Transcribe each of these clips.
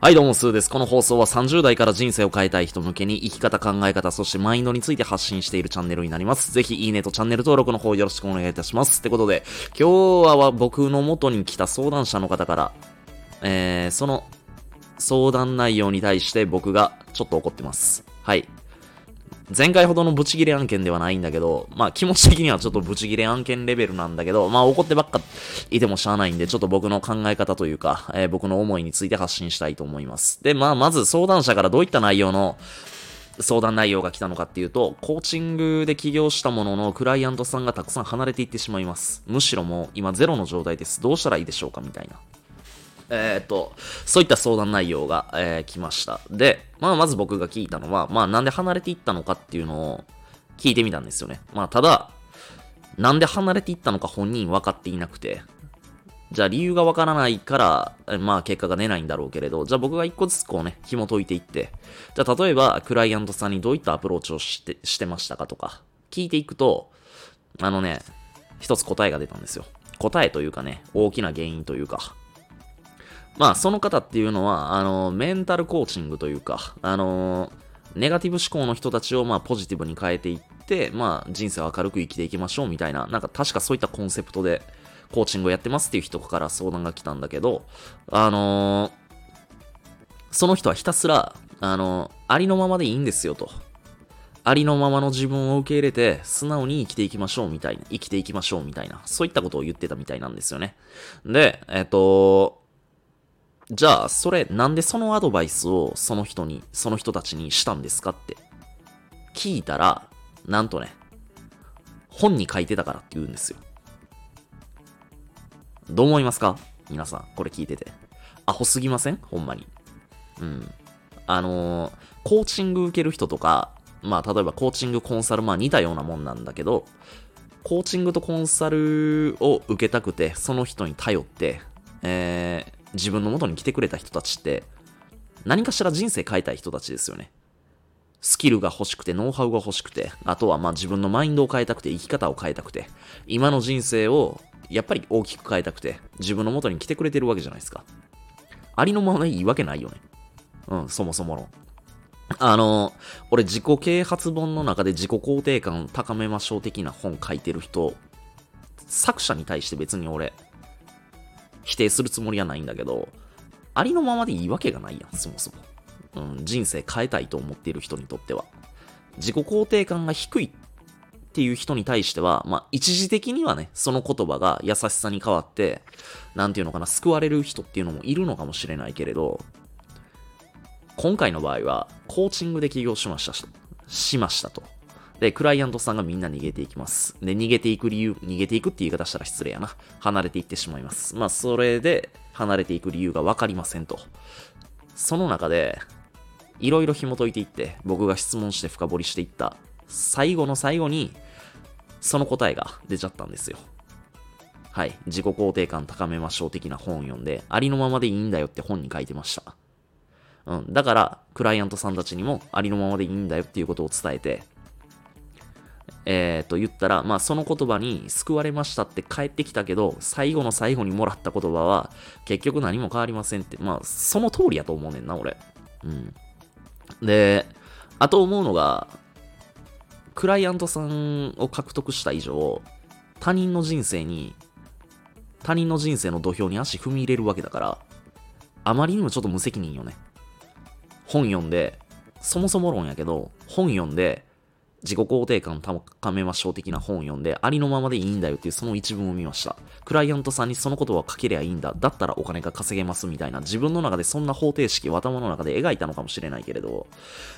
はい、どうも、スーです。この放送は30代から人生を変えたい人向けに生き方、考え方、そしてマインドについて発信しているチャンネルになります。ぜひ、いいねとチャンネル登録の方よろしくお願いいたします。ってことで、今日は僕の元に来た相談者の方から、えー、その相談内容に対して僕がちょっと怒ってます。はい。前回ほどのブチギレ案件ではないんだけど、まあ気持ち的にはちょっとブチギレ案件レベルなんだけど、まあ怒ってばっかいてもしゃあないんで、ちょっと僕の考え方というか、えー僕の思いについて発信したいと思います。で、まあまず相談者からどういった内容の相談内容が来たのかっていうと、コーチングで起業したもののクライアントさんがたくさん離れていってしまいます。むしろもう今ゼロの状態です。どうしたらいいでしょうかみたいな。えーと、そういった相談内容が、えー来ました。で、まあ、まず僕が聞いたのは、まあ、なんで離れていったのかっていうのを聞いてみたんですよね。まあ、ただ、なんで離れていったのか本人分かっていなくて、じゃあ理由が分からないから、まあ結果が出ないんだろうけれど、じゃあ僕が一個ずつこうね、紐解いていって、じゃあ例えばクライアントさんにどういったアプローチをしてしてましたかとか、聞いていくと、あのね、一つ答えが出たんですよ。答えというかね、大きな原因というか、まあ、その方っていうのは、あの、メンタルコーチングというか、あの、ネガティブ思考の人たちを、まあ、ポジティブに変えていって、まあ、人生を明るく生きていきましょうみたいな、なんか確かそういったコンセプトで、コーチングをやってますっていう人から相談が来たんだけど、あのその人はひたすら、あのありのままでいいんですよと。ありのままの自分を受け入れて、素直に生きていきましょうみたいな、生きていきましょうみたいな、そういったことを言ってたみたいなんですよね。で、えっと、じゃあ、それ、なんでそのアドバイスをその人に、その人たちにしたんですかって聞いたら、なんとね、本に書いてたからって言うんですよ。どう思いますか？皆さん、これ聞いてて。アホすぎません？ほんまに。うん。あのーコーチング受ける人とか、まあ、例えばコーチング、コンサル、まあ似たようなもんなんだけど、コーチングとコンサルを受けたくて、その人に頼って、えー自分の元に来てくれた人たちって、何かしら人生変えたい人たちですよね。スキルが欲しくて、ノウハウが欲しくて、あとはまあ自分のマインドを変えたくて、生き方を変えたくて、今の人生をやっぱり大きく変えたくて、自分の元に来てくれてるわけじゃないですか。ありのままでいいわけないよね。うん、そもそもの。あの、俺自己啓発本の中で自己肯定感を高めましょう的な本書いてる人、作者に対して別に俺、否定するつもりはないんだけど、ありのままでいいわけがないやん、そもそも。うん、人生変えたいと思っている人にとっては。自己肯定感が低いっていう人に対しては、まあ、一時的にはね、その言葉が優しさに変わって、なんていうのかな、救われる人っていうのもいるのかもしれないけれど、今回の場合は、コーチングで起業しましたししましたと。で、クライアントさんがみんな逃げていきます。で、逃げていく理由、逃げていくって言い方したら失礼やな。離れていってしまいます。まあ、それで、離れていく理由が分かりませんと。その中で、いろいろ紐解いていって、僕が質問して深掘りしていった、最後の最後に、その答えが出ちゃったんですよ。はい。自己肯定感高めましょう的な本を読んで、ありのままでいいんだよって本に書いてました。うん。だから、クライアントさんたちにも、ありのままでいいんだよっていうことを伝えて、えー、と言ったら、まあ、その言葉に救われましたって帰ってきたけど、最後の最後にもらった言葉は、結局何も変わりませんって、まあ、その通りやと思うねんな、俺。うん。で、あと思うのが、クライアントさんを獲得した以上、他人の人生に、他人の人生の土俵に足踏み入れるわけだから、あまりにもちょっと無責任よね。本読んで、そもそも論やけど、本読んで、自己肯定感を高めましょう的な本を読んで、ありのままでいいんだよっていうその一文を見ました。クライアントさんにその言葉をかけりゃいいんだ。だったらお金が稼げますみたいな、自分の中でそんな方程式を頭の中で描いたのかもしれないけれど、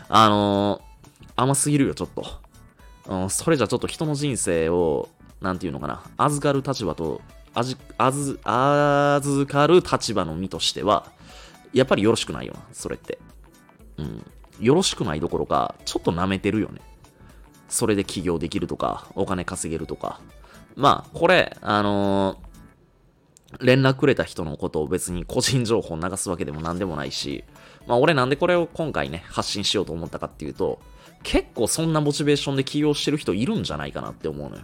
あのー、甘すぎるよ、ちょっと。それじゃちょっと人の人生を、なんていうのかな、預かる立場と、あじ、あず、預かる立場の身としては、やっぱりよろしくないよな、それって。うん。よろしくないどころか、ちょっと舐めてるよね。それで起業できるとか、お金稼げるとか。まあ、これ、あのー連絡くれた人のことを別に個人情報を流すわけでもなんでもないし、まあ俺なんでこれを今回ね、発信しようと思ったかっていうと、結構そんなモチベーションで起業してる人いるんじゃないかなって思うのよ。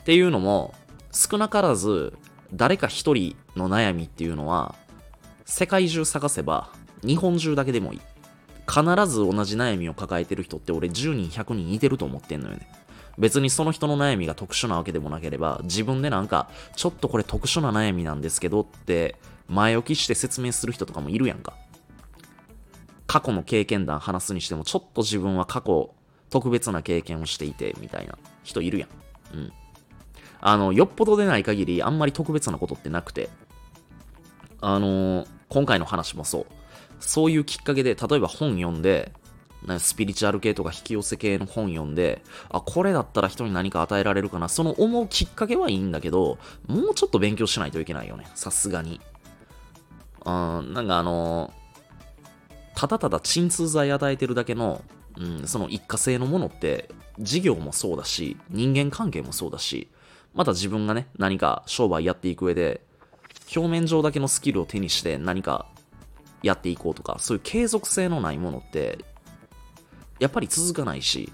っていうのも、少なからず、誰か一人の悩みっていうのは、世界中探せば、日本中だけでもいい。必ず同じ悩みを抱えてる人って俺10人100人いてると思ってんのよね。別にその人の悩みが特殊なわけでもなければ、自分でなんか、ちょっとこれ特殊な悩みなんですけどって前置きして説明する人とかもいるやんか。過去の経験談話すにしても、ちょっと自分は過去特別な経験をしていて、みたいな人いるやん。うん。あの、よっぽどでない限り、あんまり特別なことってなくて、あのー、今回の話もそう。そういうきっかけで、例えば本読んで、スピリチュアル系とか引き寄せ系の本読んで、あ、これだったら人に何か与えられるかな。その思うきっかけはいいんだけど、もうちょっと勉強しないといけないよね。さすがに。うん、なんかあのただただ鎮痛剤与えてるだけの、うん、その一過性のものって、事業もそうだし、人間関係もそうだし、また自分がね、何か商売やっていく上で、表面上だけのスキルを手にして何かやっていこうとか、そういう継続性のないものって、やっぱり続かないし、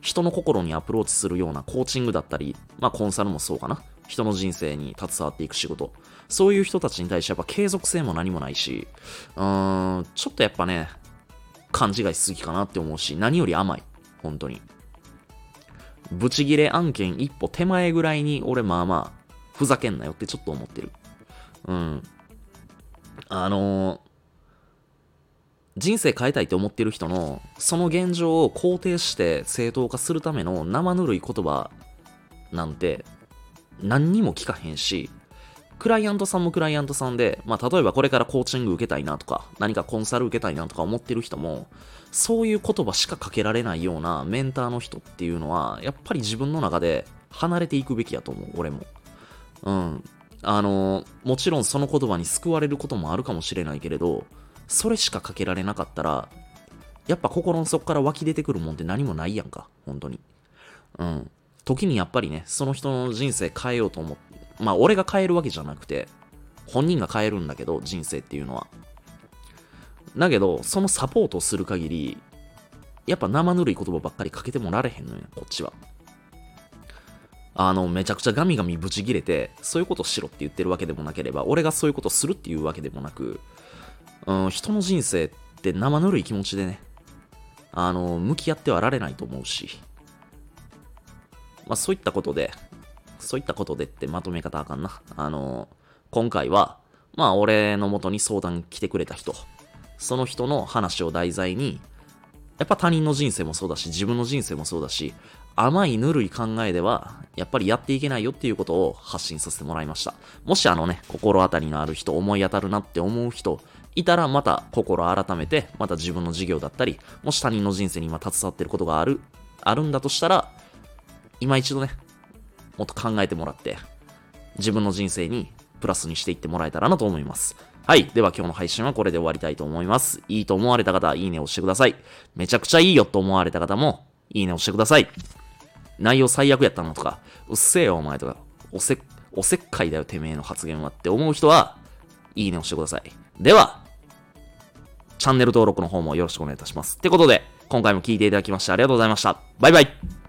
人の心にアプローチするようなコーチングだったり、まあコンサルもそうかな。人の人生に携わっていく仕事。そういう人たちに対してやっぱ継続性も何もないし、うーん、ちょっとやっぱね、勘違いしすぎかなって思うし、何より甘い。本当に。ブチギレ案件一歩手前ぐらいに俺まあまあ、ふざけんなよってちょっと思ってる。うん。あのー、人生変えたいって思ってる人の、その現状を肯定して正当化するための生ぬるい言葉なんて、何にも聞かへんし、クライアントさんもクライアントさんで、まあ、例えばこれからコーチング受けたいなとか、何かコンサル受けたいなとか思ってる人も、そういう言葉しかかけられないようなメンターの人っていうのは、やっぱり自分の中で離れていくべきやと思う、俺も。うん。あの、もちろんその言葉に救われることもあるかもしれないけれど、それしかかけられなかったら、やっぱ心の底から湧き出てくるもんって何もないやんか、本当に。うん。時にやっぱりね、その人の人生変えようと思って、まあ俺が変えるわけじゃなくて、本人が変えるんだけど、人生っていうのは。だけど、そのサポートをする限り、やっぱ生ぬるい言葉ばっかりかけてもられへんのよ、こっちは。あの、めちゃくちゃガミガミブチギレて、そういうことしろって言ってるわけでもなければ、俺がそういうことするっていうわけでもなく、うん、人の人生って生ぬるい気持ちでね、あの、向き合ってはられないと思うし、まあ、そういったことで、そういったことでってまとめ方あかんな。あの、今回は、まあ、俺の元に相談来てくれた人、その人の話を題材に、やっぱ他人の人生もそうだし、自分の人生もそうだし、甘いぬるい考えでは、やっぱりやっていけないよっていうことを発信させてもらいました。もしあのね、心当たりのある人、思い当たるなって思う人、いたらまた心改めて、また自分の事業だったり、もし他人の人生に今携わってることがある、あるんだとしたら、今一度ね、もっと考えてもらって、自分の人生にプラスにしていってもらえたらなと思います。はい。では今日の配信はこれで終わりたいと思います。いいと思われた方は、いいねを押してください。めちゃくちゃいいよと思われた方も、いいねを押してください。内容最悪やったなとか、うっせえよお前とか、おせ、おせっかいだよてめえの発言はって思う人は、いいねを押してください。では、チャンネル登録の方もよろしくお願いいたします。ってことで、今回も聴いていただきましてありがとうございました。バイバイ